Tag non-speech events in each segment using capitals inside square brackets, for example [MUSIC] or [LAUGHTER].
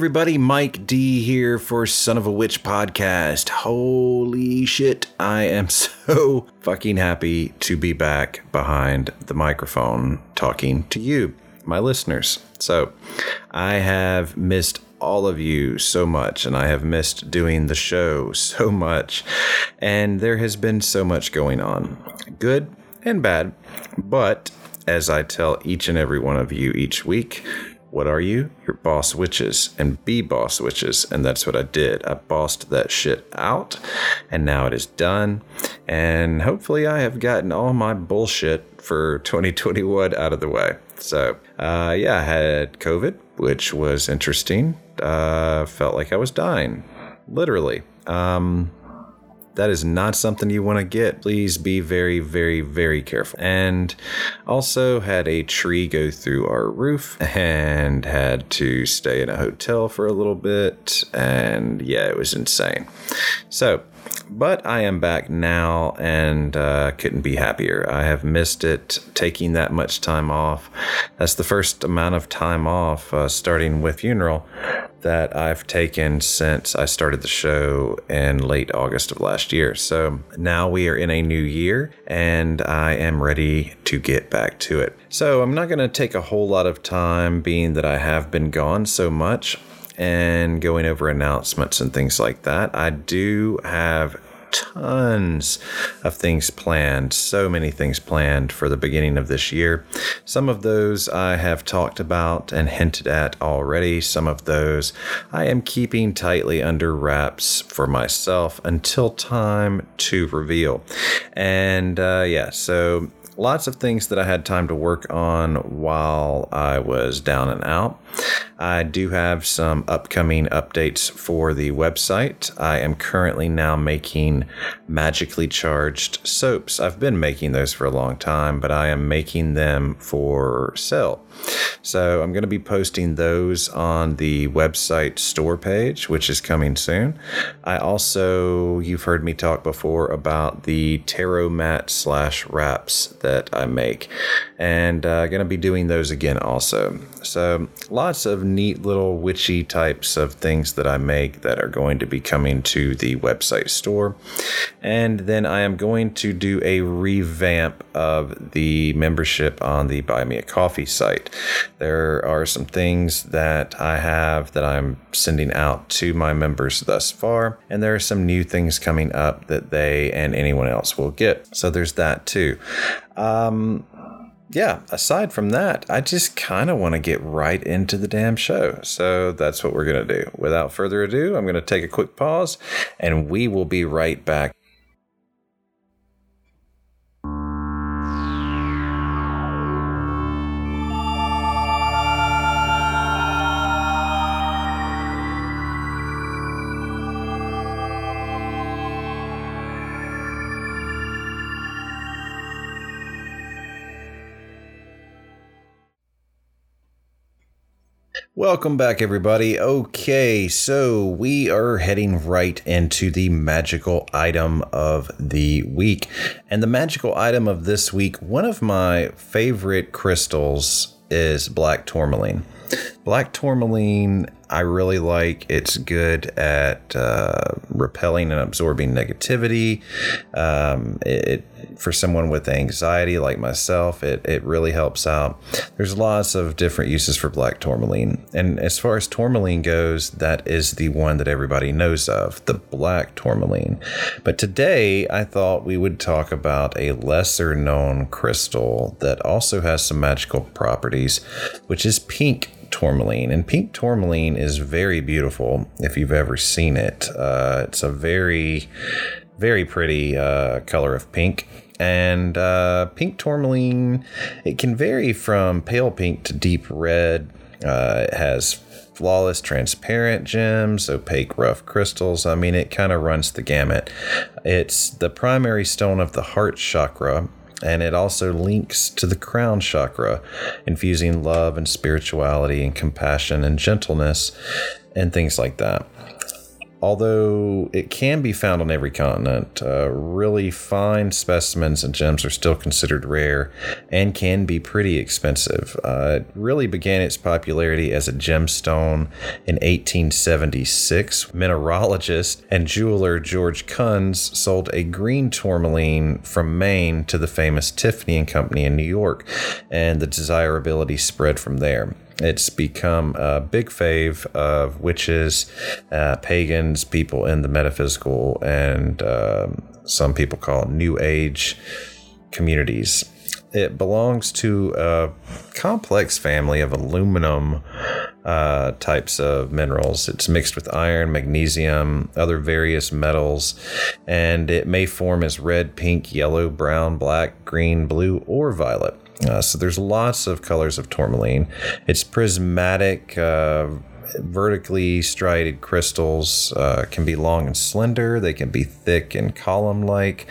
Everybody, Mike D here for Son of a Witch podcast. Holy shit, I am [LAUGHS] so fucking happy to be back behind the microphone talking to you, my listeners. So, I have missed all of you so much, and I have missed doing the show so much, and there has been so much going on good and bad, but as I tell each and every one of you each week, what are you? You're boss witches and be boss witches. And that's what I did. I bossed that shit out and now it is done. And hopefully I have gotten all my bullshit for 2021 out of the way. So, uh, yeah, I had COVID, which was interesting. Uh, felt like I was dying, literally. Um, that is not something you want to get. Please be very, very, very careful. And also had a tree go through our roof and had to stay in a hotel for a little bit. And yeah, it was insane. So, but I am back now and uh, couldn't be happier. I have missed it taking that much time off. That's the first amount of time off, uh, starting with funeral, that I've taken since I started the show in late August of last year. So now we are in a new year and I am ready to get back to it. So I'm not going to take a whole lot of time, being that I have been gone so much and going over announcements and things like that. I do have tons of things planned, so many things planned for the beginning of this year. Some of those I have talked about and hinted at already. Some of those I am keeping tightly under wraps for myself until time to reveal. And uh, yeah, so lots of things that I had time to work on while I was down and out. I do have some upcoming updates for the website. I am currently now making magically charged soaps. I've been making those for a long time, but I am making them for sale. So I'm going to be posting those on the website store page, which is coming soon. I also, you've heard me talk before about the tarot mat slash wraps that I make, and uh, going to be doing those again also. So lots of neat little witchy types of things that I make that are going to be coming to the website store. And then I am going to do a revamp of the membership on the Buy Me a Coffee site. There are some things that I have that I'm sending out to my members thus far, and there are some new things coming up that they and anyone else will get. So there's that too. Um, yeah, aside from that, I just kind of want to get right into the damn show. So that's what we're going to do. Without further ado, I'm going to take a quick pause and we will be right back. Welcome back, everybody. Okay, so we are heading right into the magical item of the week. And the magical item of this week, one of my favorite crystals is black tourmaline. Black tourmaline, I really like. It's good at uh, repelling and absorbing negativity. Um, it, for someone with anxiety like myself, it, it really helps out. There's lots of different uses for black tourmaline. And as far as tourmaline goes, that is the one that everybody knows of, the black tourmaline. But today, I thought we would talk about a lesser known crystal that also has some magical properties, which is pink tourmaline. And pink tourmaline is very beautiful if you've ever seen it. Uh, it's a very, very pretty uh, color of pink. And uh, pink tourmaline, it can vary from pale pink to deep red. Uh, it has flawless transparent gems, opaque rough crystals. I mean, it kind of runs the gamut. It's the primary stone of the heart chakra, and it also links to the crown chakra, infusing love and spirituality and compassion and gentleness and things like that. Although it can be found on every continent, uh, really fine specimens and gems are still considered rare and can be pretty expensive. Uh, it really began its popularity as a gemstone in 1876. Mineralogist and jeweler George Kunz sold a green tourmaline from Maine to the famous Tiffany and Company in New York, and the desirability spread from there. It's become a big fave of witches, uh, pagans, people in the metaphysical, and um, some people call it New Age communities. It belongs to a complex family of aluminum uh, types of minerals. It's mixed with iron, magnesium, other various metals, and it may form as red, pink, yellow, brown, black, green, blue, or violet. Uh, so there's lots of colors of tourmaline. It's prismatic. Uh, vertically striated crystals uh, can be long and slender. They can be thick and column like.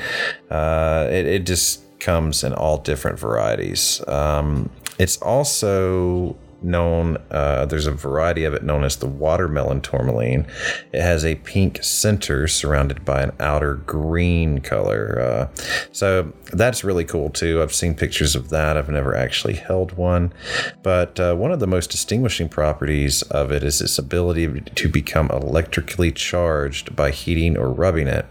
Uh, it, it, just comes in all different varieties. Um, it's also known, uh, there's a variety of it known as the watermelon tourmaline. It has a pink center surrounded by an outer green color. Uh, so that's really cool too. I've seen pictures of that. I've never actually held one. But uh, one of the most distinguishing properties of it is its ability to become electrically charged by heating or rubbing it.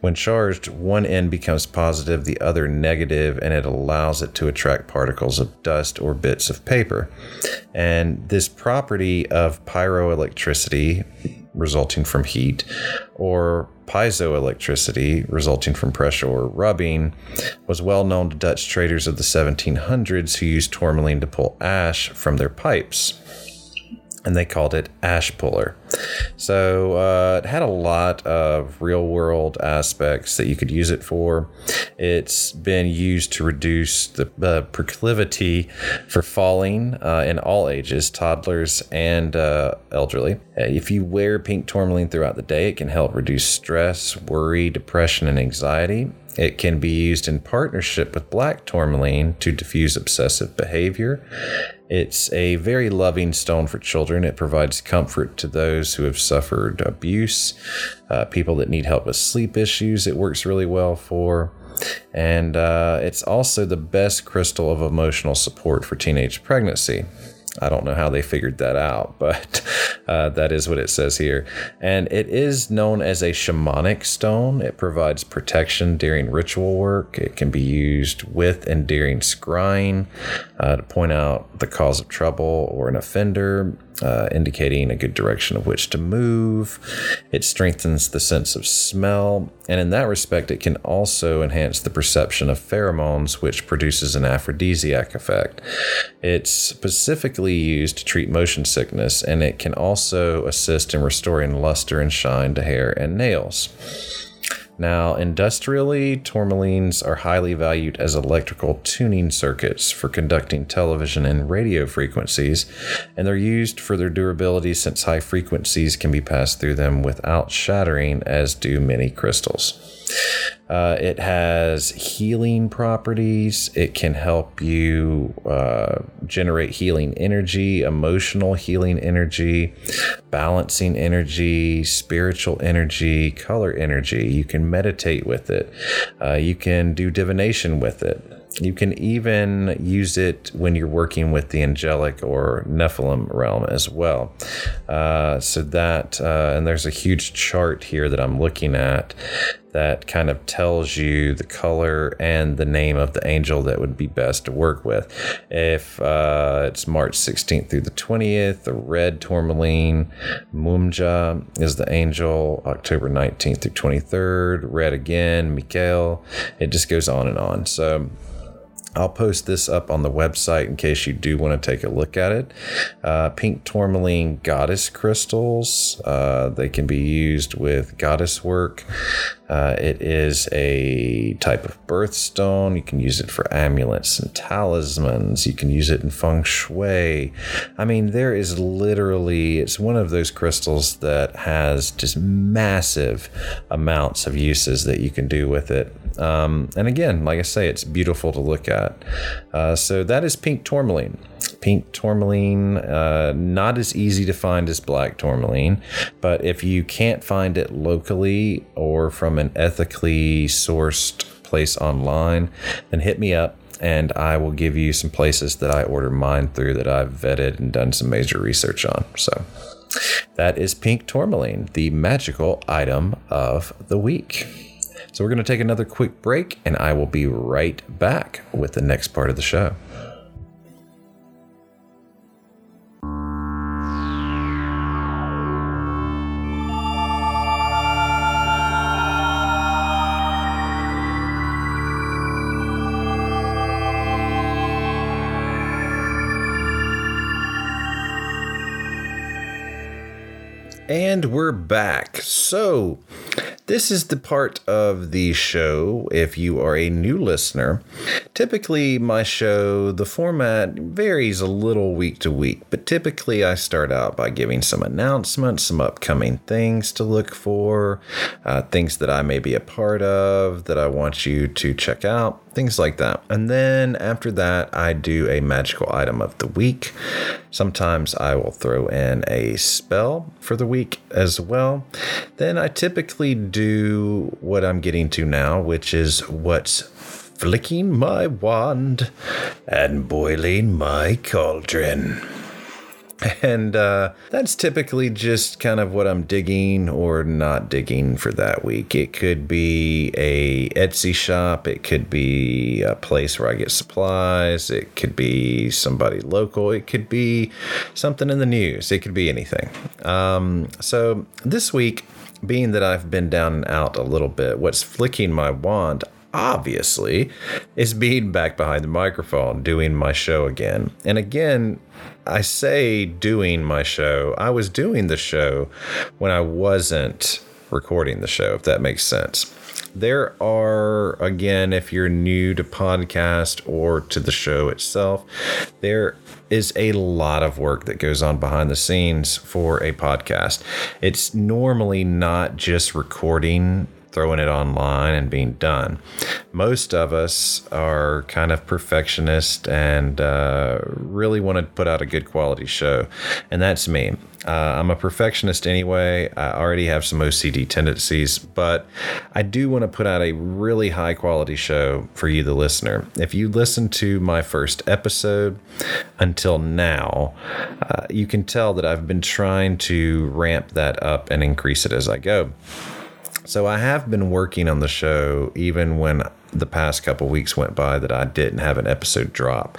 When charged, one end becomes positive, the other negative, and it allows it to attract particles of dust or bits of paper. And this property of pyroelectricity resulting from heat or piezoelectricity resulting from pressure or rubbing was well known to Dutch traders of the 1700s who used tourmaline to pull ash from their pipes and they called it Ash Puller. So uh, it had a lot of real world aspects that you could use it for. It's been used to reduce the uh, proclivity for falling uh, in all ages, toddlers and uh, elderly. Uh, if you wear pink tourmaline throughout the day, it can help reduce stress, worry, depression, and anxiety. It can be used in partnership with black tourmaline to diffuse obsessive behavior. It's a very loving stone for children. It provides comfort to those who have suffered abuse, uh, people that need help with sleep issues. It works really well for. And uh, it's also the best crystal of emotional support for teenage pregnancy. I don't know how they figured that out, [LAUGHS] but uh, that is what it says here. And it is known as a shamanic stone. It provides protection during ritual work. It can be used with and during scrying uh, to point out the cause of trouble or an offender uh, indicating a good direction of which to move. It strengthens the sense of smell, and in that respect, it can also enhance the perception of pheromones, which produces an aphrodisiac effect. It's specifically used to treat motion sickness, and it can also assist in restoring luster and shine to hair and nails. Now, industrially, tourmalines are highly valued as electrical tuning circuits for conducting television and radio frequencies, and they're used for their durability since high frequencies can be passed through them without shattering, as do many crystals. Uh, it has healing properties. It can help you uh, generate healing energy, emotional healing energy, balancing energy, spiritual energy, color energy. You can meditate with it. Uh, you can do divination with it. You can even use it when you're working with the angelic or Nephilim realm as well. Uh, so that, uh, and there's a huge chart here that I'm looking at that kind of tells you the color and the name of the angel that would be best to work with. If uh, it's March 16th through the 20th, the red tourmaline, Mumja is the angel, October 19th through 23rd, red again, Mikael. It just goes on and on. So, I'll post this up on the website in case you do want to take a look at it. Uh, pink tourmaline goddess crystals. Uh, they can be used with goddess work. Uh, it is a type of birthstone. You can use it for amulets and talismans. You can use it in feng shui. I mean, there is literally, it's one of those crystals that has just massive amounts of uses that you can do with it. Um, and again, like I say, it's beautiful to look at. Uh, so that is pink tourmaline. Pink tourmaline, uh, not as easy to find as black tourmaline, but if you can't find it locally or from an ethically sourced place online, then hit me up and I will give you some places that I order mine through that I've vetted and done some major research on. So that is pink tourmaline, the magical item of the week. So we're going to take another quick break, and I will be right back with the next part of the show. And we're back. So, this is the part of the show, if you are a new listener. Typically, my show, the format varies a little week to week, but typically I start out by giving some announcements, some upcoming things to look for, uh, things that I may be a part of that I want you to check out things like that. And then after that, I do a magical item of the week. Sometimes I will throw in a spell for the week as well. Then I typically do what I'm getting to now, which is what's flicking my wand and boiling my cauldron. [LAUGHS] And uh, that's typically just kind of what I'm digging or not digging for that week. It could be a Etsy shop. It could be a place where I get supplies. It could be somebody local. It could be something in the news. It could be anything. Um, so this week, being that I've been down and out a little bit, what's flicking my wand, obviously, is being back behind the microphone doing my show again. And again, I say doing my show. I was doing the show when I wasn't recording the show, if that makes sense. There are, again, if you're new to podcast or to the show itself, there is a lot of work that goes on behind the scenes for a podcast. It's normally not just recording throwing it online and being done. Most of us are kind of perfectionist and uh, really want to put out a good quality show, and that's me. Uh, I'm a perfectionist anyway. I already have some OCD tendencies, but I do want to put out a really high quality show for you, the listener. If you listen to my first episode until now, uh, you can tell that I've been trying to ramp that up and increase it as I go. So I have been working on the show even when the past couple weeks went by that I didn't have an episode drop.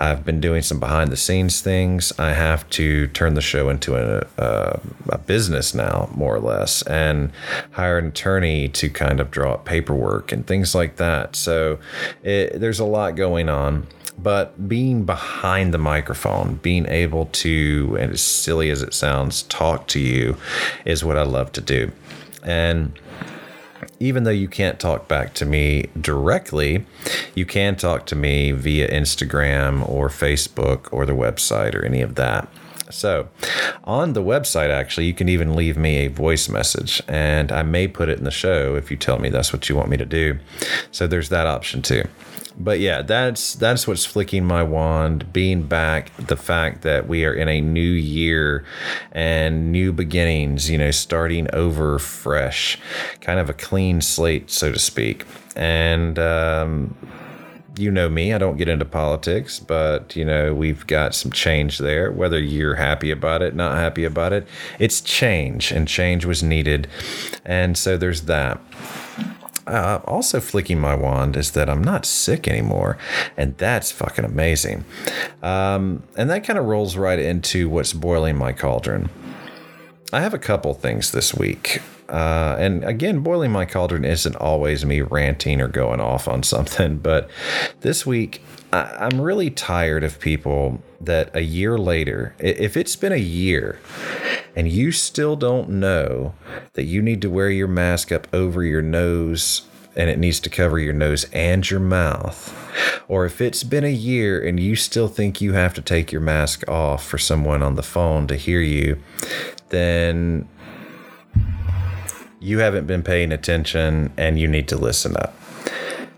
I've been doing some behind the scenes things. I have to turn the show into a, a, a business now, more or less, and hire an attorney to kind of draw up paperwork and things like that. So it, there's a lot going on but being behind the microphone, being able to, and as silly as it sounds, talk to you is what I love to do. And even though you can't talk back to me directly, you can talk to me via Instagram or Facebook or the website or any of that. So, on the website, actually, you can even leave me a voice message, and I may put it in the show if you tell me that's what you want me to do. So, there's that option too but yeah, that's that's what's flicking my wand. Being back, the fact that we are in a new year and new beginnings. You know, starting over fresh, kind of a clean slate, so to speak. And um, you know me, I don't get into politics, but you know, we've got some change there. Whether you're happy about it, not happy about it, it's change, and change was needed. And so there's that uh, also flicking my wand is that I'm not sick anymore, and that's fucking amazing. Um, and that kind of rolls right into what's boiling my cauldron. I have a couple things this week. Uh, and again, boiling my cauldron isn't always me ranting or going off on something, [LAUGHS] but this week I, am really tired of people that a year later, if it's been a year and you still don't know that you need to wear your mask up over your nose and it needs to cover your nose and your mouth, or if it's been a year and you still think you have to take your mask off for someone on the phone to hear you, then you haven't been paying attention and you need to listen up.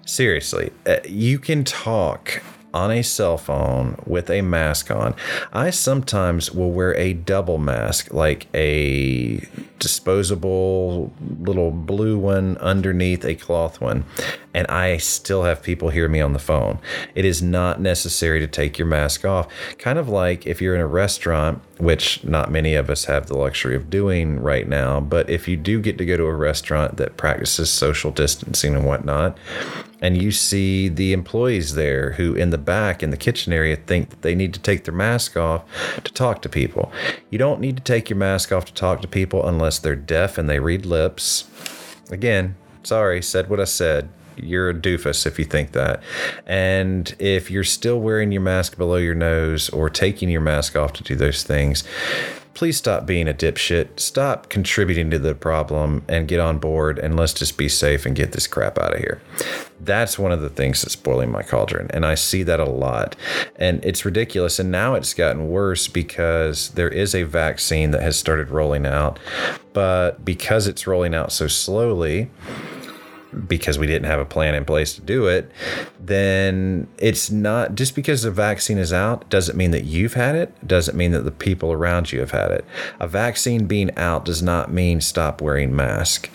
Seriously, uh, you can talk on a cell phone with a mask on. I sometimes will wear a double mask, like a disposable little blue one underneath a cloth one, and I still have people hear me on the phone. It is not necessary to take your mask off. Kind of like if you're in a restaurant, which not many of us have the luxury of doing right now, but if you do get to go to a restaurant that practices social distancing and whatnot, and you see the employees there who in the back in the kitchen area think that they need to take their mask off to talk to people. You don't need to take your mask off to talk to people unless they're deaf and they read lips. Again, sorry, said what I said. You're a doofus if you think that. And if you're still wearing your mask below your nose or taking your mask off to do those things, please stop being a dipshit. Stop contributing to the problem and get on board and let's just be safe and get this crap out of here. That's one of the things that's boiling my cauldron. And I see that a lot. And it's ridiculous. And now it's gotten worse because there is a vaccine that has started rolling out. But because it's rolling out so slowly, because we didn't have a plan in place to do it, then it's not just because the vaccine is out doesn't mean that you've had it, doesn't mean that the people around you have had it. A vaccine being out does not mean stop wearing mask.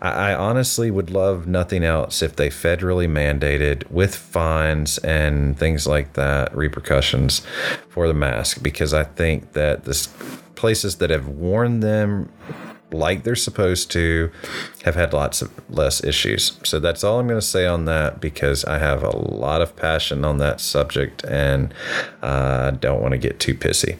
I, I honestly would love nothing else if they federally mandated with fines and things like that, repercussions for the mask, because I think that this places that have worn them like they're supposed to have had lots of less issues. So that's all I'm going to say on that because I have a lot of passion on that subject and uh, don't want to get too pissy.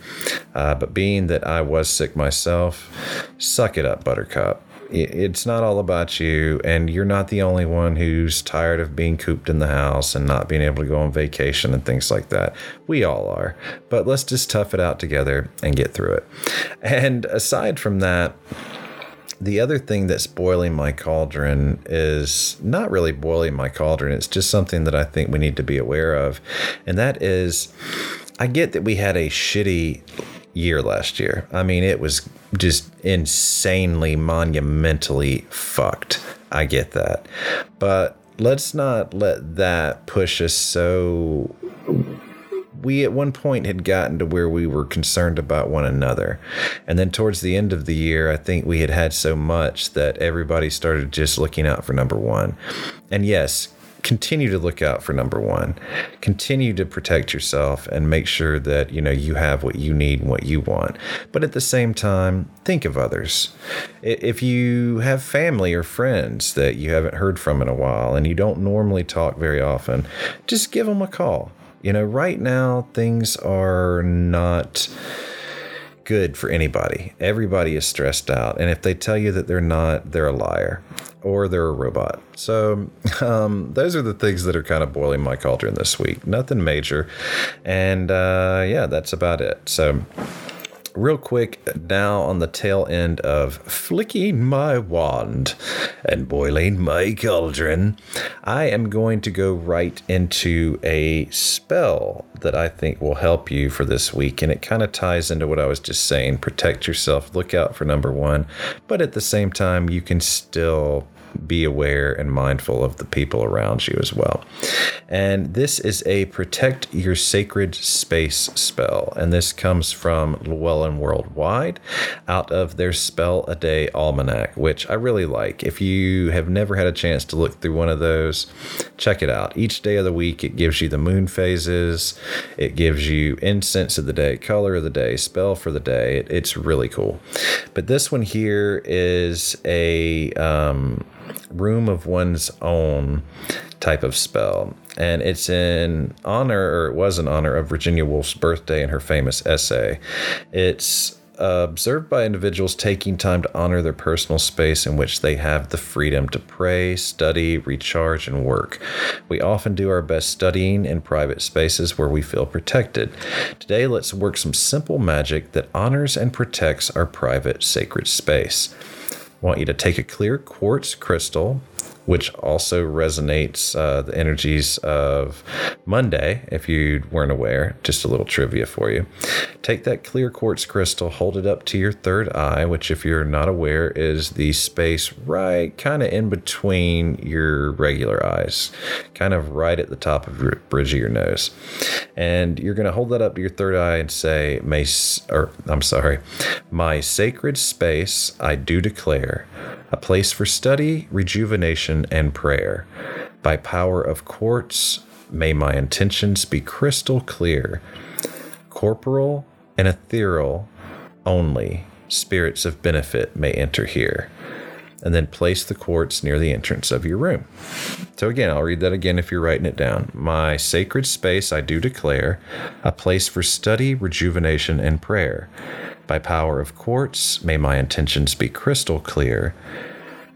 Uh, but being that I was sick myself, suck it up, Buttercup. It's not all about you, and you're not the only one who's tired of being cooped in the house and not being able to go on vacation and things like that. We all are. But let's just tough it out together and get through it. And aside from that, the other thing that's boiling my cauldron is not really boiling my cauldron. It's just something that I think we need to be aware of. And that is, I get that we had a shitty year last year. I mean, it was just insanely, monumentally fucked. I get that. But let's not let that push us so we at one point had gotten to where we were concerned about one another. And then towards the end of the year, I think we had had so much that everybody started just looking out for number one. And yes, continue to look out for number one. Continue to protect yourself and make sure that you know you have what you need and what you want. But at the same time think of others. If you have family or friends that you haven't heard from in a while and you don't normally talk very often just give them a call. You know, right now things are not good for anybody. Everybody is stressed out. And if they tell you that they're not, they're a liar or they're a robot. So, [LAUGHS] um, those are the things that are kind of boiling my cauldron this week. Nothing major. And uh, yeah, that's about it. So, real quick now on the tail end of flicking my wand and boiling my cauldron, I am going to go right into a spell that I think will help you for this week. And it kind of ties into what I was just saying. Protect yourself, look out for number one, but at the same time, you can still be aware and mindful of the people around you as well. And this is a protect your sacred space spell. And this comes from Llewellyn Worldwide out of their Spell a Day Almanac, which I really like. If you have never had a chance to look through one of those, check it out. Each day of the week, it gives you the moon phases, it gives you incense of the day, color of the day, spell for the day. it's really cool. But this one here is a. Um, room of one's own type of spell. And it's in honor, or it was in honor of Virginia Woolf's birthday and her famous essay. It's uh, observed by individuals taking time to honor their personal space in which they have the freedom to pray, study, recharge, and work. We often do our best studying in private spaces where we feel protected. Today, let's work some simple magic that honors and protects our private sacred space. Want you to take a clear quartz crystal which also resonates uh, the energies of Monday, if you weren't aware. Just a little trivia for you. Take that clear quartz crystal, hold it up to your third eye, which, if you're not aware, is the space right kind of in between your regular eyes, kind of right at the top of your bridge of your nose. And you're going to hold that up to your third eye and say, May, or I'm sorry, my sacred space I do declare a place for study, rejuvenation, and prayer. By power of quartz, may my intentions be crystal clear. Corporal and ethereal only, spirits of benefit may enter here. And then place the quartz near the entrance of your room. So, again, I'll read that again if you're writing it down. My sacred space I do declare, a place for study, rejuvenation, and prayer. By power of quartz, may my intentions be crystal clear.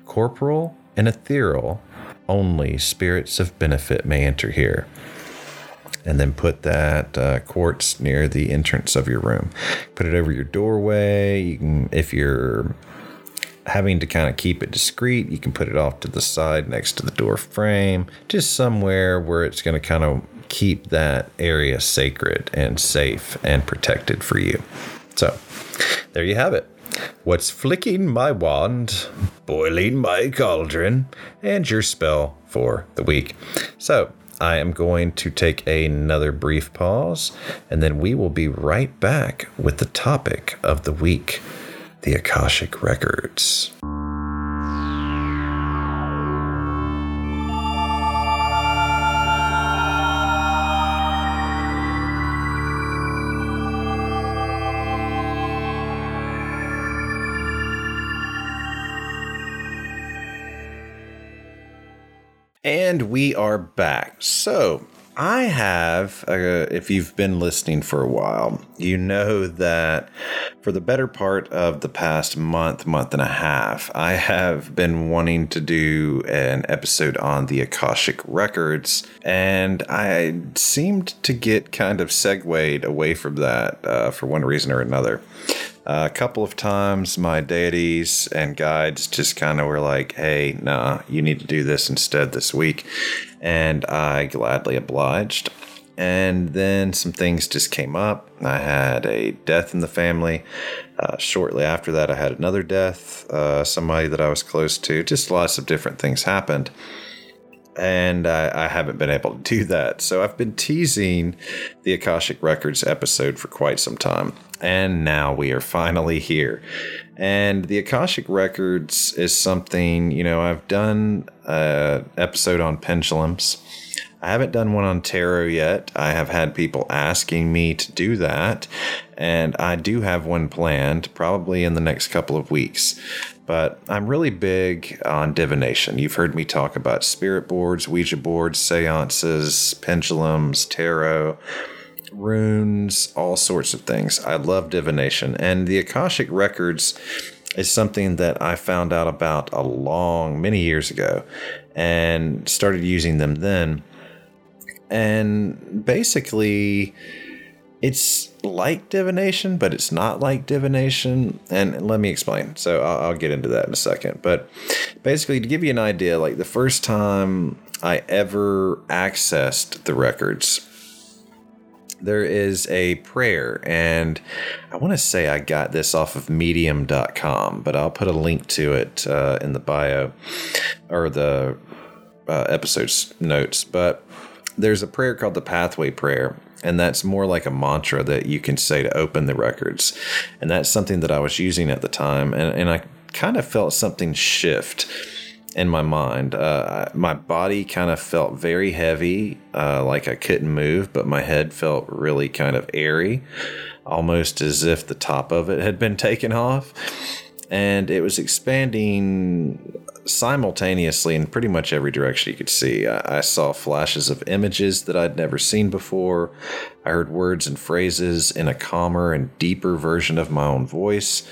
Corporal and ethereal, only spirits of benefit may enter here. And then put that uh, quartz near the entrance of your room. Put it over your doorway. You can, if you're having to kind of keep it discreet, you can put it off to the side next to the door frame, just somewhere where it's going to kind of keep that area sacred and safe and protected for you. So, there you have it. What's flicking my wand, boiling my cauldron, and your spell for the week. So, I am going to take another brief pause, and then we will be right back with the topic of the week the Akashic Records. And we are back. So, I have, uh, if you've been listening for a while, you know that for the better part of the past month, month and a half, I have been wanting to do an episode on the Akashic Records, and I seemed to get kind of segued away from that uh, for one reason or another. A couple of times, my deities and guides just kind of were like, hey, nah, you need to do this instead this week. And I gladly obliged. And then some things just came up. I had a death in the family. Uh, shortly after that, I had another death, uh, somebody that I was close to. Just lots of different things happened and I, I, haven't been able to do that. So I've been teasing the Akashic Records episode for quite some time and now we are finally here. And the Akashic Records is something, you know, I've done an episode on pendulums. I haven't done one on tarot yet. I have had people asking me to do that, and I do have one planned probably in the next couple of weeks. But I'm really big on divination. You've heard me talk about spirit boards, Ouija boards, seances, pendulums, tarot runes, all sorts of things. I love divination. And the Akashic Records is something that I found out about a long, many years ago and started using them then. And basically, it's like divination, but it's not like divination. And let me explain. So I'll, I'll, get into that in a second. But basically, to give you an idea, like the first time I ever accessed the records there is a prayer, and I want to say I got this off of medium.com, but I'll put a link to it uh, in the bio or the uh, episode's notes. But there's a prayer called the Pathway Prayer, and that's more like a mantra that you can say to open the records. And that's something that I was using at the time, and, and I kind of felt something shift in my mind. Uh, my body kind of felt very heavy, uh, like I couldn't move, but my head felt really kind of airy, almost as if the top of it had been taken off. and it was expanding simultaneously in pretty much every direction you could see. I, I, saw flashes of images that I'd never seen before. I heard words and phrases in a calmer and deeper version of my own voice.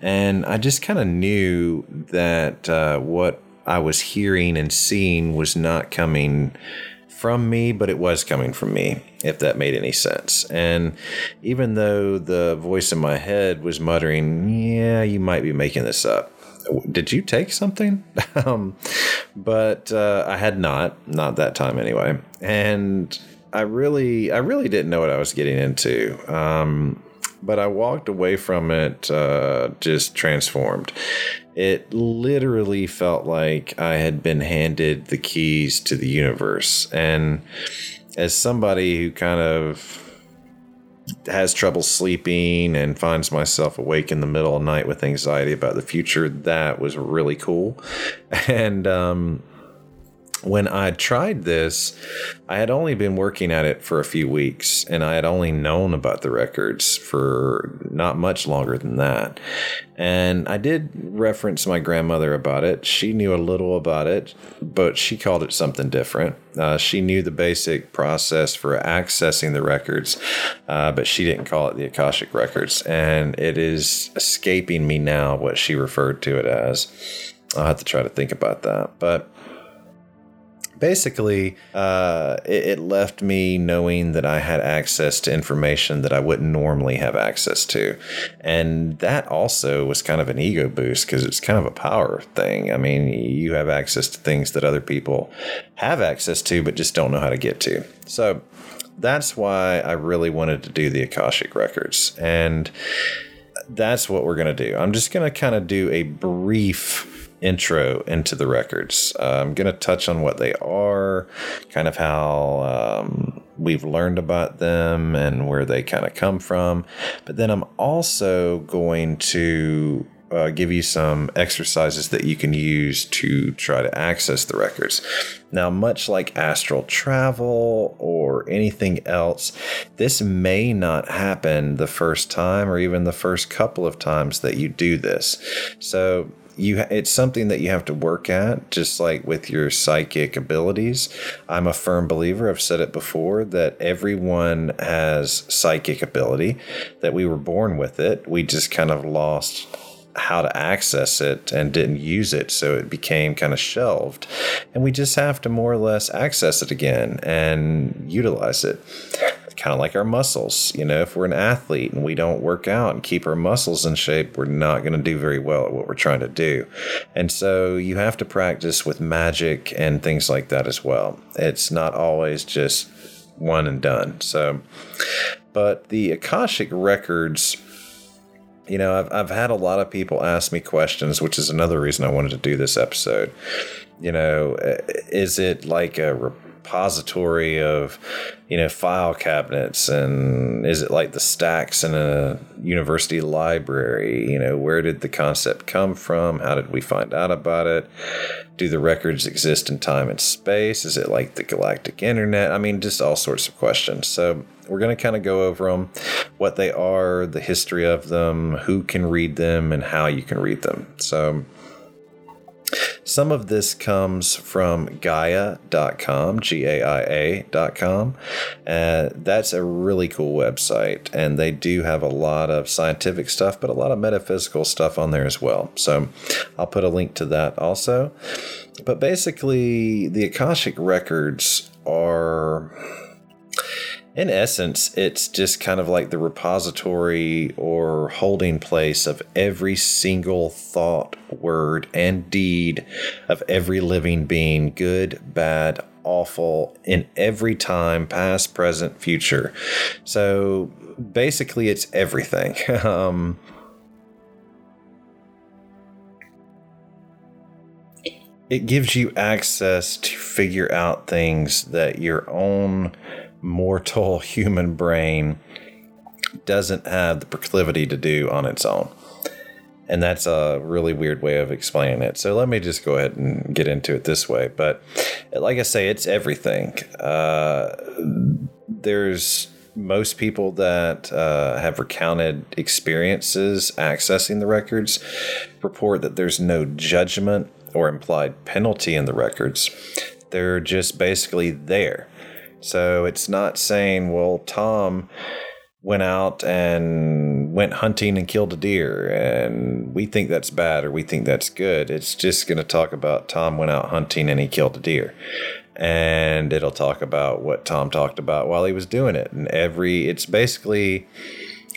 And I just kind of knew that uh, what I was hearing and seeing was not coming from me, but it was coming from me, if that made any sense. And even though the voice in my head was muttering, Yeah, you might be making this up. Did you take something? [LAUGHS] um, but uh, I had not, not that time anyway. And I really, I really didn't know what I was getting into. Um, but I walked away from it uh, just transformed. It literally felt like I had been handed the keys to the universe. And as somebody who kind of has trouble sleeping and finds myself awake in the middle of the night with anxiety about the future, that was really cool. [LAUGHS] And um, when I tried this, I had only been working at it for a few weeks and I had only known about the records for not much longer than that. And I did reference my grandmother about it. She knew a little about it, but she called it something different. Uh, she knew the basic process for accessing the records, uh, but she didn't call it the Akashic Records. And it is escaping me now what she referred to it as. I'll have to try to think about that. But basically, uh, it, it, left me knowing that I had access to information that I wouldn't normally have access to. And that also was kind of an ego boost because it's kind of a power thing. I mean, you have access to things that other people have access to, but just don't know how to get to. So that's why I really wanted to do the Akashic Records. And that's what we're going to do. I'm just going to kind of do a brief intro into the records. Uh, I'm going to touch on what they are, kind of how um, we've learned about them and where they kind of come from. But then I'm also going to uh, give you some exercises that you can use to try to access the records. Now, much like astral travel or anything else, this may not happen the first time or even the first couple of times that you do this. So, you it's something that you have to work at just like with your psychic abilities. I'm a firm believer i've said it before that everyone has psychic ability that we were born with it. We just kind of lost how to access it and didn't use it so it became kind of shelved. And we just have to more or less access it again and utilize it kind of like our muscles. You know, if we're an athlete and we don't work out and keep our muscles in shape, we're not going to do very well at what we're trying to do. And so you have to practice with magic and things like that as well. It's not always just one and done. So, but the Akashic records you know, I've, I've had a lot of people ask me questions, which is another reason I wanted to do this episode. You know, is it like a repository of you know file cabinets and is it like the stacks in a university library? You know where did the concept come from? How did we find out about it? Do the records exist in time and space? Is it like the galactic internet? I mean just all sorts of questions. So we're going to kind of go over them what they are the history of them who can read them and how you can read them. So some of this comes from Gaia.com, G A I A.com. Uh, that's a really cool website, and they do have a lot of scientific stuff, but a lot of metaphysical stuff on there as well. So I'll put a link to that also. But basically, the Akashic Records are in essence, it's just kind of like the repository or holding place of every single thought, word, and deed of every living being, good, bad, awful, in every time, past, present, future. So basically, it's everything. [LAUGHS] um, it gives you access to figure out things that your own mortal [LAUGHS] human brain doesn't have the proclivity to do on its own. And that's a really weird way of explaining it. So let me just go ahead and get into it this way. But like I say, it's everything. Uh, there's most people that uh, have recounted experiences accessing the records report that there's no judgment or implied penalty in the records. They're just basically there. So it's not saying, well, Tom went out and went hunting and killed a deer and we think that's bad or we think that's good. It's just going to talk about Tom went out hunting and he killed a deer. And it'll talk about what Tom talked about while he was doing it. And every, it's basically,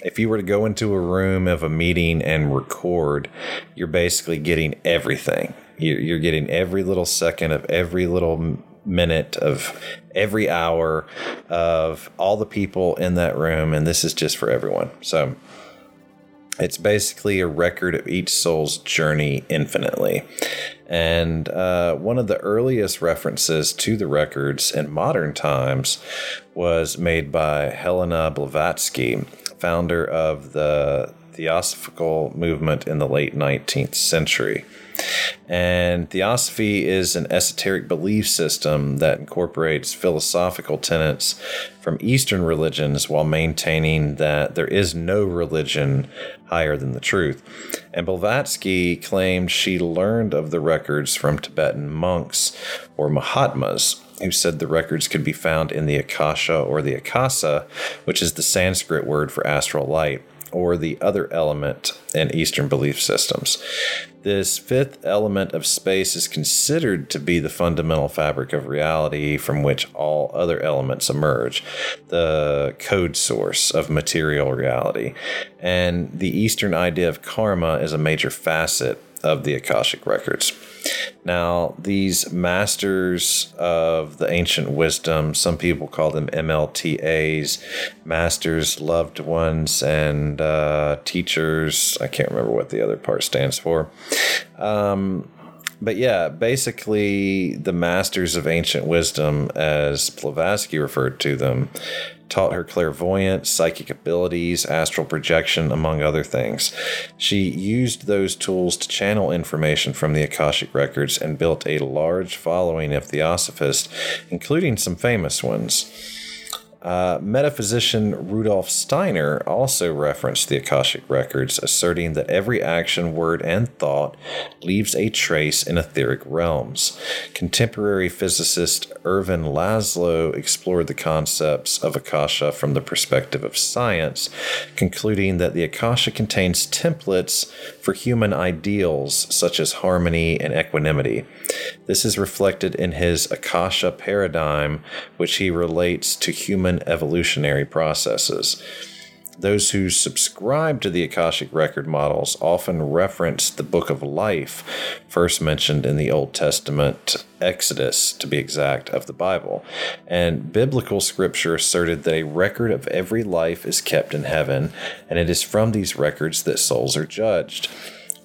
if you were to go into a room of a meeting and record, you're basically getting everything. You're, getting every little second of every little minute of every hour of all the people in that room, and this is just for everyone. So it's basically a record of each soul's journey infinitely. And uh, one of the earliest references to the records in modern times was made by Helena Blavatsky, founder of the Theosophical movement in the late 19th century. And theosophy is an esoteric belief system that incorporates philosophical tenets from Eastern religions while maintaining that there is no religion higher than the truth. And Blavatsky claimed she learned of the records from Tibetan monks or Mahatmas who said the records could be found in the Akasha or the Akasa, which is the Sanskrit word for astral light or the other element in Eastern belief systems. This fifth element of space is considered to be the fundamental fabric of reality from which all other elements emerge, the code source of material reality. And the Eastern idea of karma is a major facet of the Akashic records. Now, these masters of the ancient wisdom, some people call them MLTAs, masters, loved ones, and uh, teachers. I can't remember what the other part stands for. Um, but yeah, basically, the masters of ancient wisdom, as Blavatsky referred to them, taught her clairvoyance, psychic abilities, astral projection, among other things. She used those tools to channel information from the Akashic records and built a large following of theosophists, including some famous ones. Uh, metaphysician Rudolf Steiner also referenced the Akashic records, asserting that every action, word, and thought leaves a trace in etheric realms. Contemporary physicist Ervin Laszlo explored the concepts of Akasha from the perspective of science, concluding that the Akasha contains templates for human ideals such as harmony and equanimity. This is reflected in his Akasha paradigm, which he relates to human evolutionary processes. Those who subscribe to the Akashic record models often reference the Book of Life, first mentioned in the Old Testament, Exodus to be exact, of the Bible. And biblical scripture asserted that a record of every life is kept in heaven, and it is from these records that souls are judged.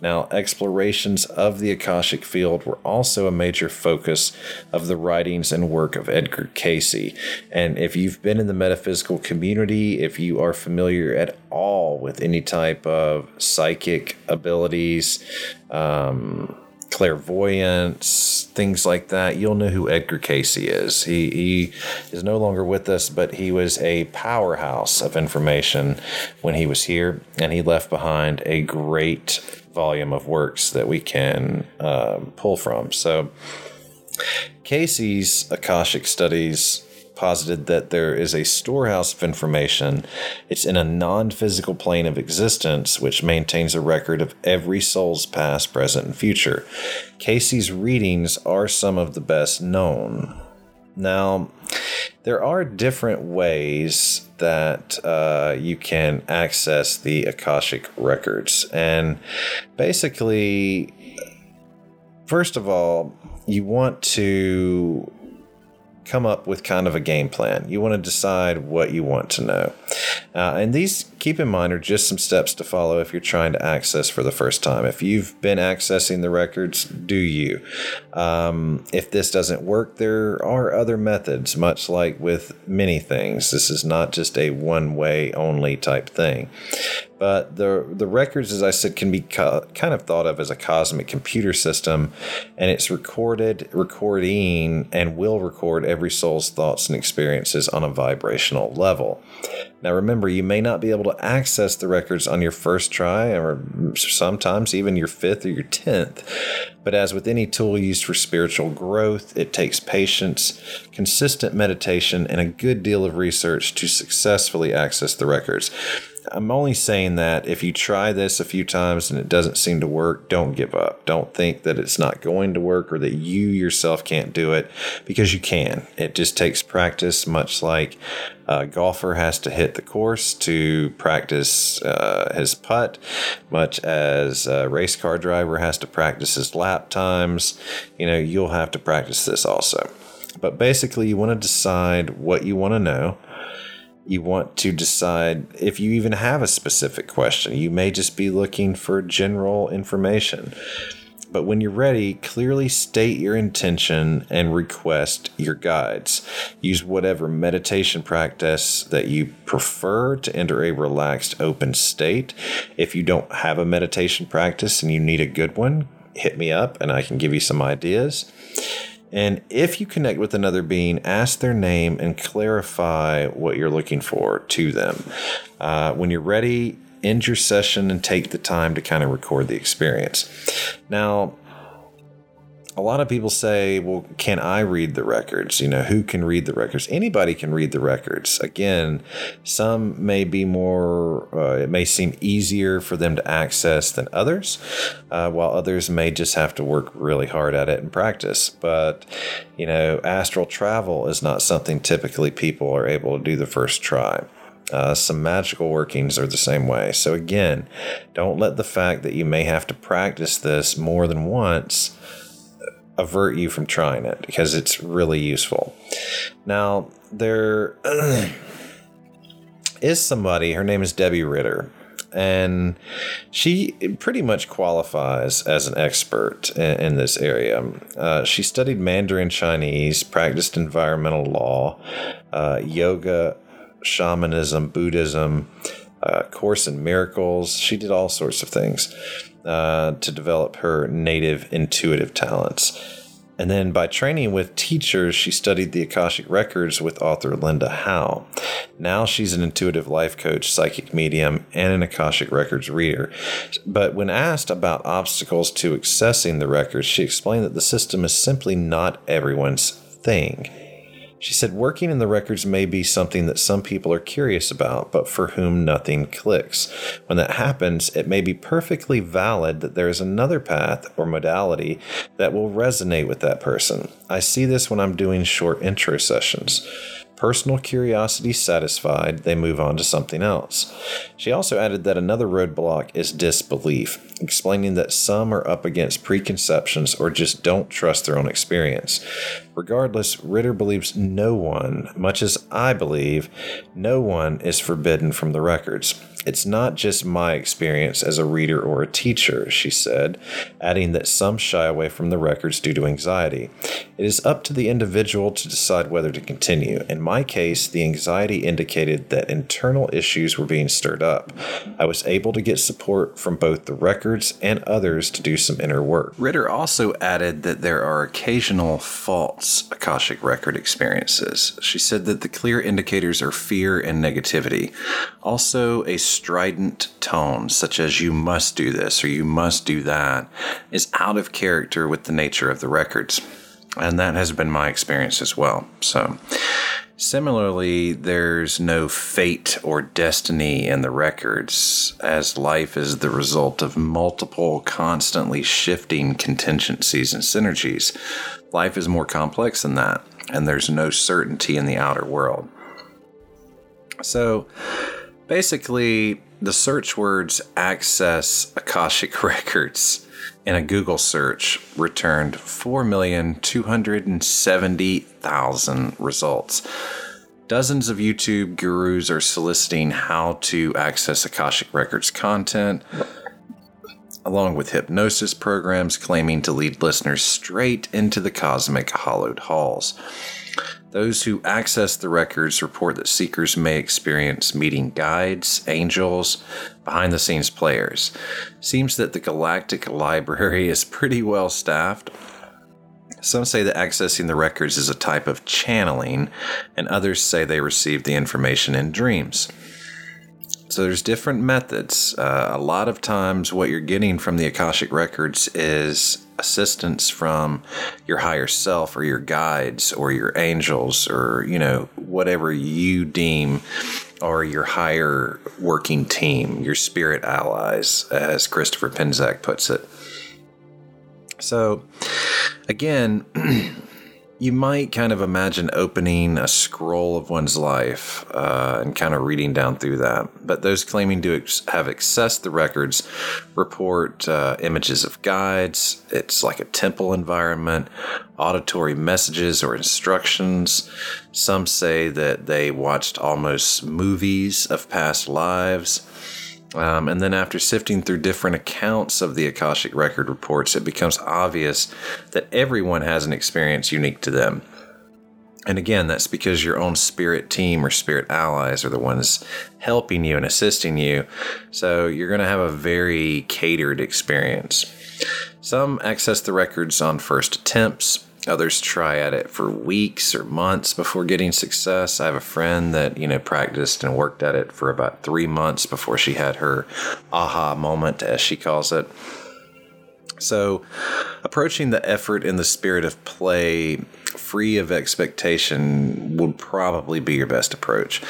Now, explorations of the Akashic field were also a major focus of the writings and work of Edgar Cayce. And if you've been in the metaphysical community, if you are familiar at all with any type of psychic abilities, um, clairvoyance, things like that, you'll know who Edgar Cayce is. He, he is no longer with us, but he was a powerhouse of information when he was here, and he left behind a great volume of works that we can um, pull from. So, Cayce's Akashic Studies posited that there is a storehouse of information. It's in a non physical plane of existence, which maintains a record of every soul's past, present, and future. Cayce's readings are some of the best known. Now, there are different ways that uh, you can access the Akashic records. And basically, first of all, you want to come up with kind of a game plan. You want to decide what you want to know. Uh, and these, keep in mind, are just some steps to follow if you're trying to access for the first time. If you've been accessing the records, do you? Um, if this doesn't work, there are other methods, much like with many things. This is not just a one way only type thing. But the the records, as I said, can be co- kind of thought of as a cosmic computer system, and it's recorded, recording, and will record every soul's thoughts and experiences on a vibrational level. Now, remember, you may not be able to access the records on your first try, or sometimes even your fifth or your tenth. But as with any tool used for spiritual growth, it takes patience, consistent meditation, and a good deal of research to successfully access the records. I'm only saying that if you try this a few times and it doesn't seem to work, don't give up. Don't think that it's not going to work or that you yourself can't do it because you can. It just takes practice, much like a golfer has to hit the course to practice uh, his putt, much as a race car driver has to practice his lap times. You know, you'll have to practice this also. But basically, you want to decide what you want to know you want to decide if you even have a specific question. You may just be looking for general information. But when you're ready, clearly state your intention and request your guides. Use whatever meditation practice that you prefer to enter a relaxed, open state. If you don't have a meditation practice and you need a good one, hit me up and I can give you some ideas. And if you connect with another being, ask their name and clarify what you're looking for to them. Uh, when you're ready, end your session and take the time to kind of record the experience. Now, a lot of people say, well, can I read the records? You know, who can read the records? Anybody can read the records. Again, some may be more, uh, it may seem easier for them to access than others, uh, while others may just have to work really hard at it and practice. But, you know, astral travel is not something typically people are able to do the first try. Uh, some magical workings are the same way. So, again, don't let the fact that you may have to practice this more than once avert you from trying it because it's really useful. Now, there [CLEARS THROAT] is somebody, her name is Debbie Ritter, and she pretty much qualifies as an expert in, in this area. Uh, she studied Mandarin Chinese, practiced environmental law, uh, yoga, shamanism, Buddhism, uh, Course in Miracles. She did all sorts of things uh, to develop her native intuitive talents. And then by training with teachers, she studied the Akashic Records with author Linda Howe. Now she's an intuitive life coach, psychic medium, and an Akashic Records reader. But when asked about obstacles to accessing the records, she explained that the system is simply not everyone's thing. She said, Working in the records may be something that some people are curious about, but for whom nothing clicks. When that happens, it may be perfectly valid that there is another path or modality that will resonate with that person. I see this when I'm doing short intro sessions. Personal curiosity satisfied, they move on to something else. She also added that another roadblock is disbelief, explaining that some are up against preconceptions or just don't trust their own experience. Regardless, Ritter believes no one, much as I believe, no one is forbidden from the records. It's not just my experience as a reader or a teacher, she said, adding that some shy away from the records due to anxiety. It is up to the individual to decide whether to continue. In my case, the anxiety indicated that internal issues were being stirred up. I was able to get support from both the records and others to do some inner work. Ritter also added that there are occasional false Akashic record experiences. She said that the clear indicators are fear and negativity. Also, a strident tone, such as you must do this or you must do that, is out of character with the nature of the records. And that has been my experience as well. So, similarly, there's no fate or destiny in the records, as life is the result of multiple, constantly shifting contingencies and synergies. Life is more complex than that, and there's no certainty in the outer world. So, Basically, the search words access Akashic [LAUGHS] Records in a Google search returned 4,270,000 results. Dozens of YouTube gurus are soliciting how to access Akashic Records content, along with hypnosis programs claiming to lead listeners straight into the cosmic hollowed halls. Those who access the records report that seekers may experience meeting guides, angels, behind the scenes players. Seems that the Galactic Library is pretty well staffed. Some say that accessing the records is a type of channeling, and others say they receive the information in dreams. So there's different methods. Uh, a lot of times, what you're getting from the Akashic records is assistance from your higher self or your guides or your angels or you know whatever you deem or your higher working team, your spirit allies, as Christopher Penczak puts it. So, again. [CLEARS THROAT] you might kind of imagine opening a scroll of one's life uh, and kind of reading down through that. But those claiming to ex- have accessed the records report uh, images of guides. It's like a temple environment, auditory messages or instructions. Some say that they watched almost movies of past lives. Um, and then, after sifting through different accounts of the Akashic Record reports, it becomes obvious that everyone has an experience unique to them. And again, that's because your own spirit team or spirit allies are the ones helping you and assisting you. So you're going to have a very catered experience. Some access the records on first attempts, Others try at it for weeks or months before getting success. I have a friend that, you know, practiced and worked at it for about three months before she had her aha moment, as she calls it. So, approaching the effort in the spirit of play, free of expectation, would probably be your best approach.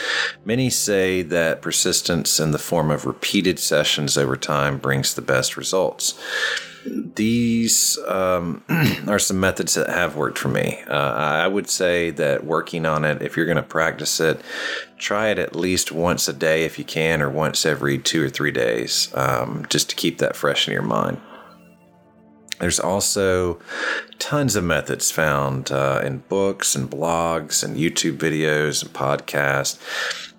Many say that persistence in the form of repeated sessions over time brings the best results these um, [CLEARS THROAT] are some methods that have worked for me. Uh, I would say that working on it, if you're going to practice it, try it at least once a day if you can, or once every two or three days, um, just to keep that fresh in your mind. There's also tons of methods found uh, in books and blogs and YouTube videos and podcasts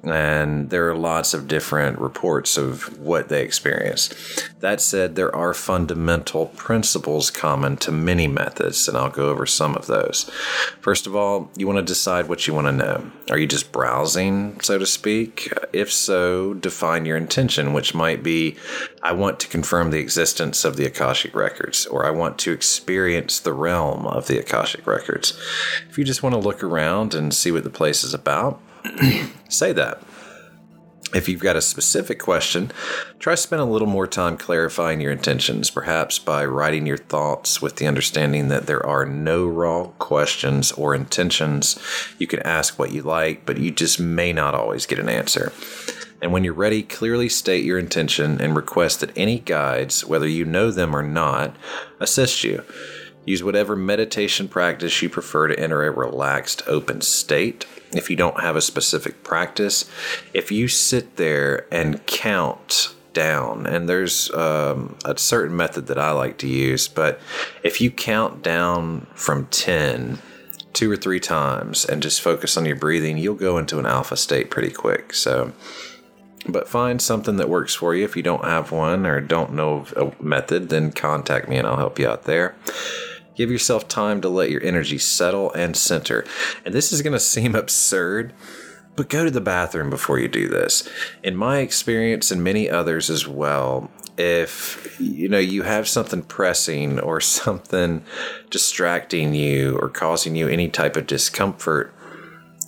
and there are lots of different reports of what they experienced. That said, there are fundamental principles common to many methods, and I'll go over some of those. First of all, you want to decide what you want to know. Are you just browsing, so to speak? If so, define your intention, which might be I want to confirm the existence of the Akashic Records, or I want to experience the realm of the Akashic Records. If you just want to look around and see what the place is about, [CLEARS THROAT] say that. If you've got a specific question, try to spend a little more time clarifying your intentions, perhaps by writing your thoughts with the understanding that there are no wrong questions or intentions. You can ask what you like, but you just may not always get an answer. And when you're ready, clearly state your intention and request that any guides, whether you know them or not, assist you. Use whatever meditation practice you prefer to enter a relaxed, open state. If you don't have a specific practice, if you sit there and count down, and there's um, a certain method that I like to use, but if you count down from 10, two or three times and just focus on your breathing, you'll go into an alpha state pretty quick. So, but find something that works for you. If you don't have one or don't know a method, then contact me and I'll help you out there. Give yourself time to let your energy settle and center. And this is going to seem [LAUGHS] absurd, but go to the bathroom before you do this. In my experience and many others as well, if you know you have something pressing or [LAUGHS] something distracting you or causing you any type of discomfort,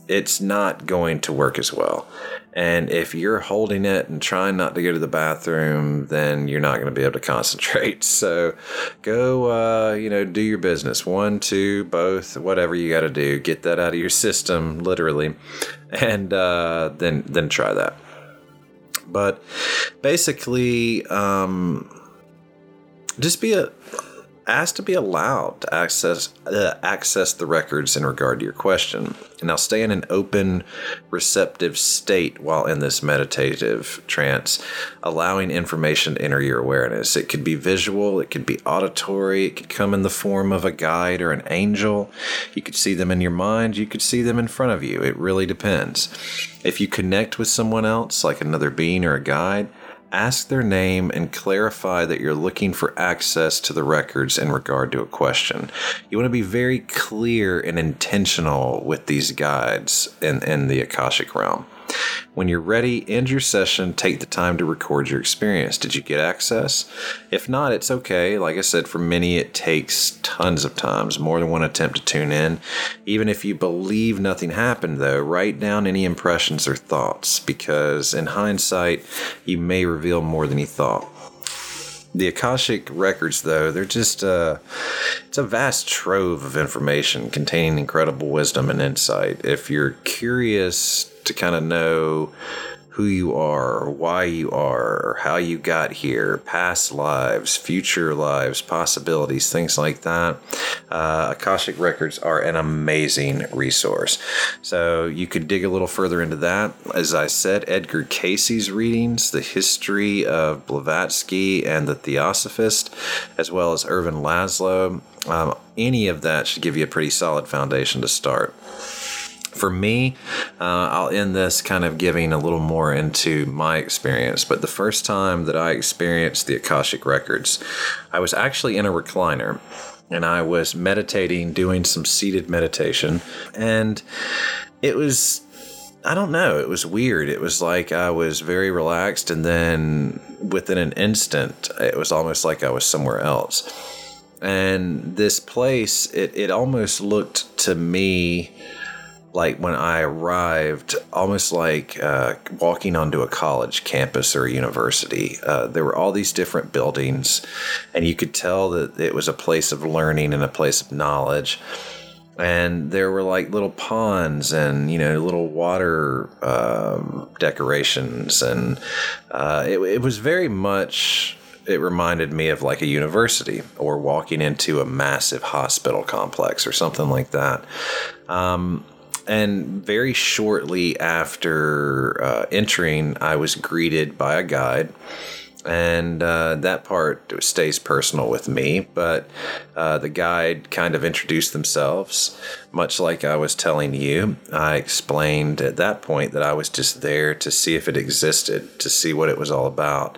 it's not going to work as well. And if you're holding it and trying not to go to the bathroom, then you're not going to be able to concentrate. [LAUGHS] So go, uh, you know, do your business. One, two, both, whatever you got to do. Get that out of your system, literally, and uh, then then try that. But basically, um, just be a ask to be allowed to access uh, access the records in regard to your question. and now stay in an open, receptive state while in this meditative trance, allowing information to enter your awareness. It could be visual, it could be auditory, it could come in the form of a guide or an angel. You could see them in your mind, you could see them in front of you. It really depends. If you connect with someone else, like another being or a guide, ask their name and clarify that you're looking for access to the records in regard to a question. You want to be very clear and intentional with these guides in, in the Akashic realm. When you're ready, end your session, take the time to record your experience. Did you get access? If not, it's okay. Like I said, for many, it takes tons of times, more than one attempt to tune in. Even if you believe nothing happened, though, write down any impressions or thoughts because in hindsight, you may reveal more than you thought the Akashic records, though, they're just uh, it's a vast trove of information containing incredible wisdom and insight. If you're curious to kind of know who you are, why you are, how you got here, past lives, future lives, possibilities, things like that. Uh, Akashic Records are an amazing resource. So you could dig a little further into that. As I said, Edgar Cayce's readings, the history of Blavatsky and the Theosophist, as well as Ervin Laszlo. Um, any of that should give you a pretty solid foundation to start for me, uh, I'll end this kind of giving a little more into my experience. But the first time that I experienced the Akashic Records, I was actually in a recliner and I was meditating, doing some seated meditation. And it was, I don't know, it was weird. It was like I was very relaxed. And then within an instant, it was almost like I was somewhere else. And this place, it, it almost looked to me like when I arrived, almost like uh, walking onto a college campus or a university. Uh, there were all these different buildings, and you could tell that it was a place of learning and a place of knowledge. And there were like little ponds and you know little water um, decorations, and uh, it, it was very much it reminded me of like a university or walking into a massive hospital complex or something like that. Um, and very shortly after uh, entering, I was greeted by a guide. And uh, that part stays personal with me, but uh, the guide kind of introduced themselves, much like I was telling you. I explained at that point that I was just there to see if it existed, to see what it was all about.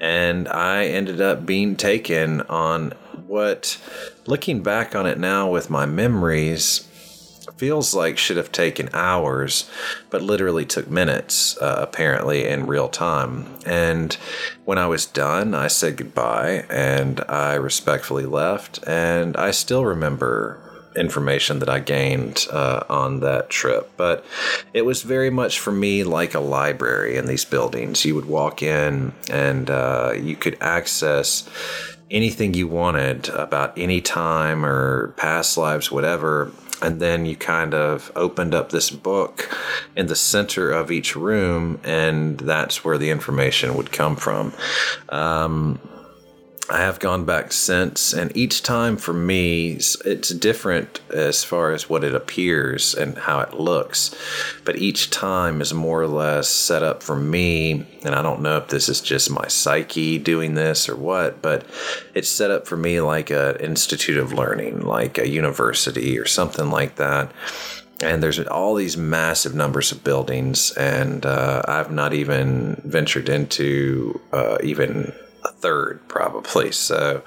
And I ended up being taken on what, looking back on it now with my memories, feels like should have taken hours, but literally took minutes, uh, apparently, in real time. And when I was done, I said goodbye and I respectfully left. And I still remember information that I gained uh, on that trip. But it was very much for me like a library in these buildings. You would walk in and uh, you could access anything you wanted about any time or past lives, whatever, and then you kind of opened up this book in the center of each room, and that's where the information would come from. Um, I have gone back since, and each time for me, it's different as far as what it appears and how it looks. But each time is more or less set up for me, and I don't know if this is just my psyche doing this or what, but it's set up for me like an institute of learning, like a university or something like that and there's all these massive numbers of buildings and uh, i've not even ventured into uh, even third probably. So,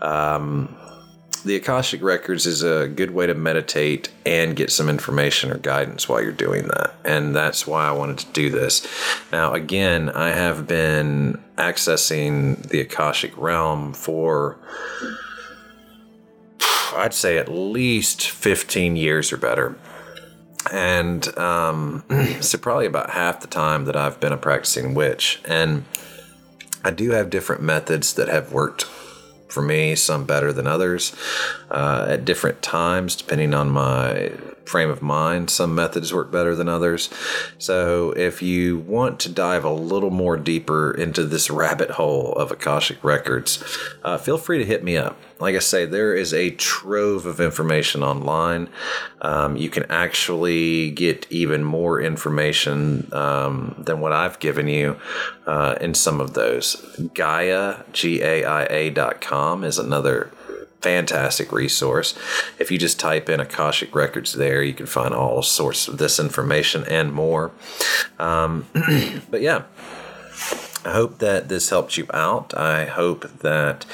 um, the Akashic Records is a good way to meditate and get some information or guidance while you're doing that. And that's why I wanted to do this. Now, again, I have been accessing the Akashic realm for, I'd say, at least 15 years or better. And um, [CLEARS THROAT] so, probably about half the time that I've been a practicing witch. And I do have different methods that have worked for me, some better than others uh, at different times, depending on my frame of mind. Some methods work better than others. So, if you want to dive a little more deeper into this rabbit hole of Akashic Records, uh, feel free to hit me up. Like I say, there is a trove of information online. Um, you can actually get even more information um, than what I've given you uh, in some of those. Gaia, G A I A dot com is another fantastic resource. If you just type in Akashic Records there, you can find all sorts of this information and more. Um, [CLEARS THROAT] but yeah. I hope that this helped you out. I hope that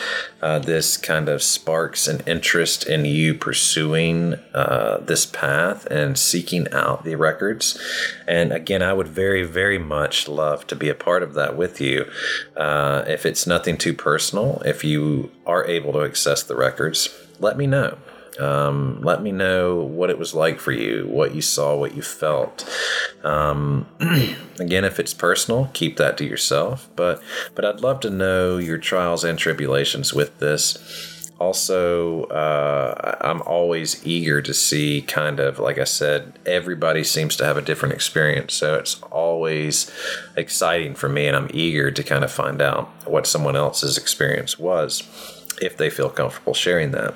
uh, this kind of sparks an interest in you pursuing uh, this path and seeking out the records. And again, I would very, very much love to be a part of that with you. Uh, if it's nothing too personal, if you are able to access the records, let me know. Um, let me know what it was like for you, what you saw, what you felt. Um, [CLEARS THROAT] again, if it's personal, keep that to yourself. But but I'd love to know your trials and tribulations with this. Also, uh, I'm always eager to see kind of like I said, everybody seems to have a different experience, so it's always exciting for me, and I'm eager to kind of find out what someone else's experience was if they feel comfortable sharing that.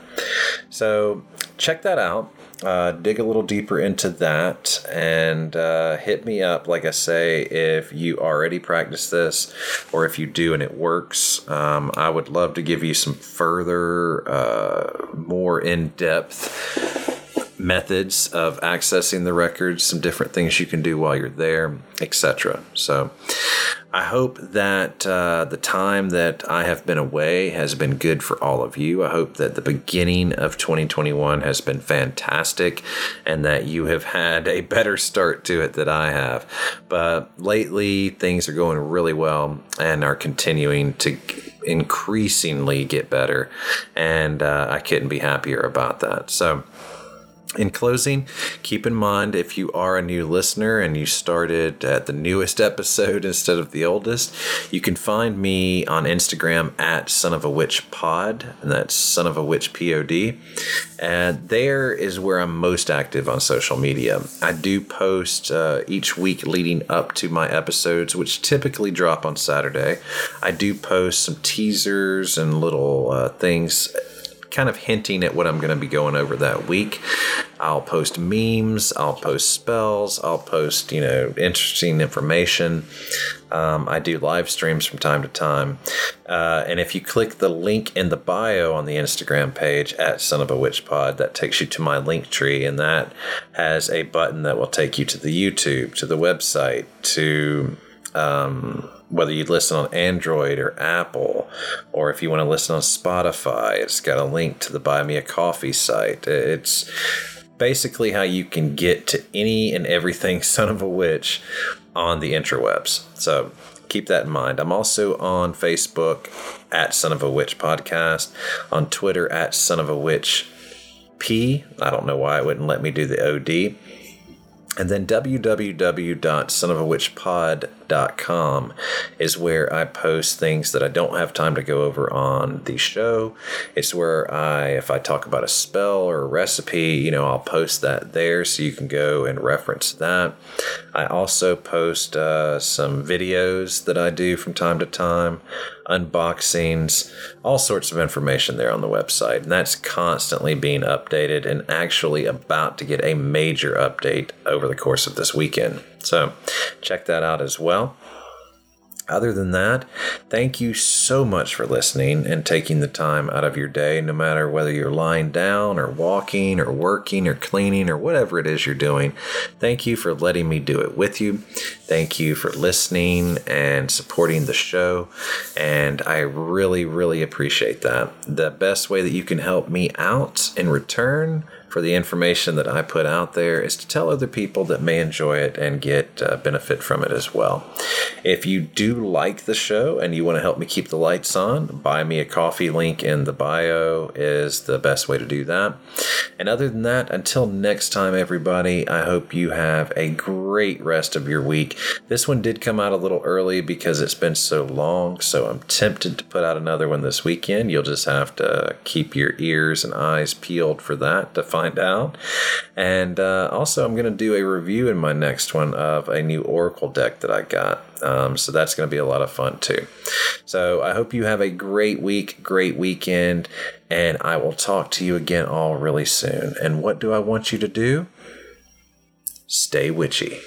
So check that out. Uh, dig a little deeper into that and uh, hit me up. Like I say, if you already practice this or if you do and it works, um, I would love to give you some further, uh, more in depth methods of accessing the records, some different things you can do while you're there, etc. So I hope that uh, the time that I have been away has been good for all of you. I hope that the beginning of 2021 has been fantastic and that you have had a better start to it than I have. But lately, things are going really well and are continuing to increasingly get better. And uh, I couldn't be happier about that. So, in closing, keep in mind if you are a new listener and you started at the newest [LAUGHS] episode instead of the oldest, you can find me on Instagram at Son of a Witch Pod, and that's Son of a Witch Pod. And there is where I'm most active on social media. I do post uh, each week leading up to my episodes, which typically drop on Saturday. I do post some teasers and little uh, things kind of hinting at what I'm going to be going over that week. I'll post memes, I'll post spells, I'll post, you know, interesting information. Um, I do live streams from time to time. Uh, and if you click the link in the bio on the Instagram page at Son of a Witch Pod, that takes you to my link tree, and that has a button that will take you to the YouTube, to the website, to um, whether you listen on Android or Apple, or if you want to listen on Spotify, it's got a link to the Buy Me a Coffee site. It's basically how you can get to any and everything [LAUGHS] Son of a Witch on the interwebs. So keep that in mind. I'm also on Facebook at Son of a Witch Podcast, on Twitter at Son of a Witch P. I don't know why it wouldn't let me do the OD. And then www.sonofawitchpod.com is where I post things that I don't have time to go over on the show. It's where I, if I talk about a spell or a recipe, you know, I'll post that there so you can go and reference that. I also post uh, some videos that I do from time to time unboxings, all sorts of information there on the website. And that's constantly being updated and actually about to get a major update over the course of this weekend. So check that out as well. Other than that, thank you so much for listening and taking the time out of your day, no matter whether you're lying down or walking or working or cleaning or whatever it is you're doing. Thank you for letting me do it with you. Thank you for listening and supporting the show. And I really, really appreciate that. The best way that you can help me out in return for the information that I put out there is to tell other people that may enjoy it and get uh, benefit from it as well. If you do like the show and you want to help me keep the lights on, buy me a coffee link in the bio is the best way to do that. And other than that, until next time, everybody, I hope you have a great rest of your week. This one did come out a little early because it's been so long, so I'm tempted to put out another one this weekend. You'll just have to keep your ears and eyes peeled for that to find find out. And uh, also, I'm going to do a review in my next one of a new Oracle deck that I got. Um, so that's going to be a lot of fun too. So I hope you have a great week, great weekend, and I will talk to you again all really soon. And what do I want you to do? Stay witchy.